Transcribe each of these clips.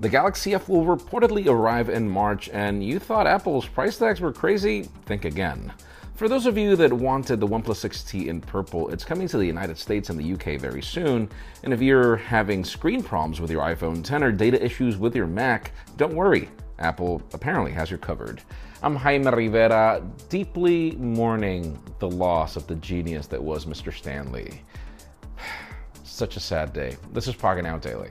The Galaxy F will reportedly arrive in March, and you thought Apple's price tags were crazy? Think again. For those of you that wanted the OnePlus 6T in purple, it's coming to the United States and the UK very soon. And if you're having screen problems with your iPhone 10 or data issues with your Mac, don't worry. Apple apparently has you covered. I'm Jaime Rivera, deeply mourning the loss of the genius that was Mr. Stan Lee. Such a sad day. This is Pocketnow Daily.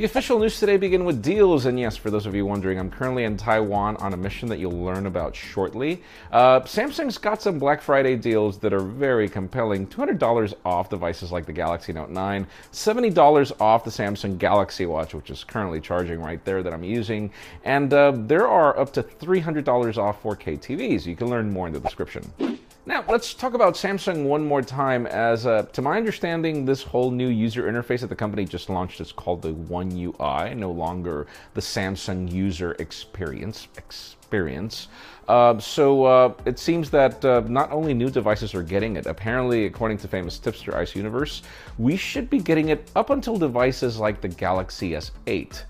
The official news today begin with deals, and yes, for those of you wondering, I'm currently in Taiwan on a mission that you'll learn about shortly. Uh, Samsung's got some Black Friday deals that are very compelling. $200 off devices like the Galaxy Note 9, $70 off the Samsung Galaxy Watch, which is currently charging right there that I'm using, and uh, there are up to $300 off 4K TVs. You can learn more in the description. Now, let's talk about Samsung one more time. As uh, to my understanding, this whole new user interface that the company just launched is called the One UI, no longer the Samsung user experience. Experience. Uh, so uh, it seems that uh, not only new devices are getting it. Apparently, according to famous tipster Ice Universe, we should be getting it up until devices like the Galaxy S8.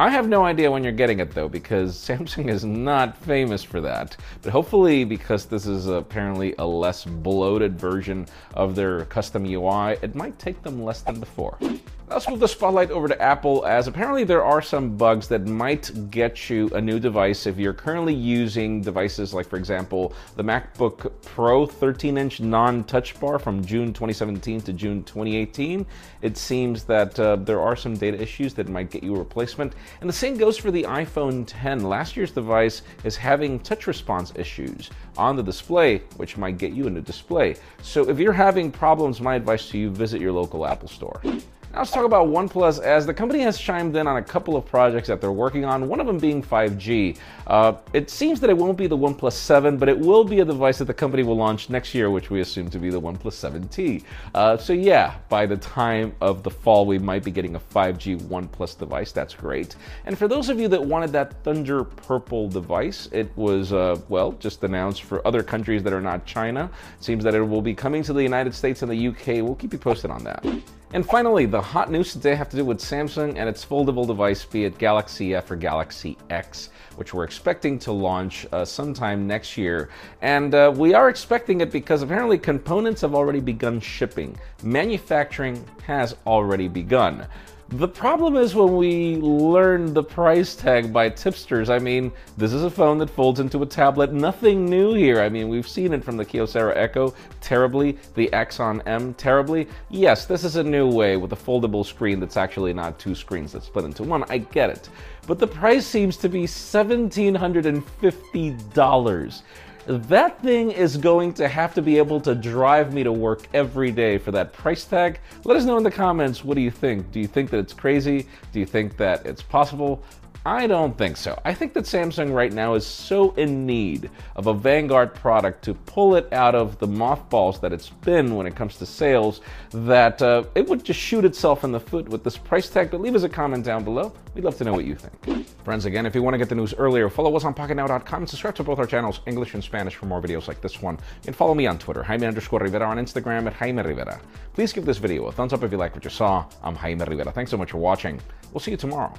I have no idea when you're getting it though, because Samsung is not famous for that. But hopefully, because this is apparently a less bloated version of their custom UI, it might take them less than before. Let's move the spotlight over to Apple, as apparently there are some bugs that might get you a new device if you're currently using devices like, for example, the MacBook Pro 13 inch non touch bar from June 2017 to June 2018. It seems that uh, there are some data issues that might get you a replacement. And the same goes for the iPhone 10. Last year's device is having touch response issues on the display, which might get you a new display. So if you're having problems, my advice to you visit your local Apple store. Now let's talk about OnePlus as the company has chimed in on a couple of projects that they're working on, one of them being 5G. Uh, it seems that it won't be the OnePlus 7, but it will be a device that the company will launch next year, which we assume to be the OnePlus 7T. Uh, so yeah, by the time of the fall, we might be getting a 5G OnePlus device. That's great. And for those of you that wanted that Thunder Purple device, it was, uh, well, just announced for other countries that are not China. It seems that it will be coming to the United States and the UK. We'll keep you posted on that. And finally, the hot news today have to do with Samsung and its foldable device, be it Galaxy F or Galaxy X, which we're expecting to launch uh, sometime next year. And uh, we are expecting it because apparently components have already begun shipping. Manufacturing has already begun. The problem is when we learn the price tag by tipsters. I mean, this is a phone that folds into a tablet. Nothing new here. I mean, we've seen it from the Kyocera Echo terribly, the Axon M terribly. Yes, this is a new way with a foldable screen that's actually not two screens that split into one. I get it. But the price seems to be $1,750 that thing is going to have to be able to drive me to work every day for that price tag. Let us know in the comments what do you think? Do you think that it's crazy? Do you think that it's possible? I don't think so. I think that Samsung right now is so in need of a Vanguard product to pull it out of the mothballs that it's been when it comes to sales that uh, it would just shoot itself in the foot with this price tag. But leave us a comment down below. We'd love to know what you think. Friends, again, if you want to get the news earlier, follow us on PocketNow.com and subscribe to both our channels, English and Spanish, for more videos like this one. And follow me on Twitter, Jaime underscore Rivera, on Instagram at Jaime Rivera. Please give this video a thumbs up if you like what you saw. I'm Jaime Rivera. Thanks so much for watching. We'll see you tomorrow.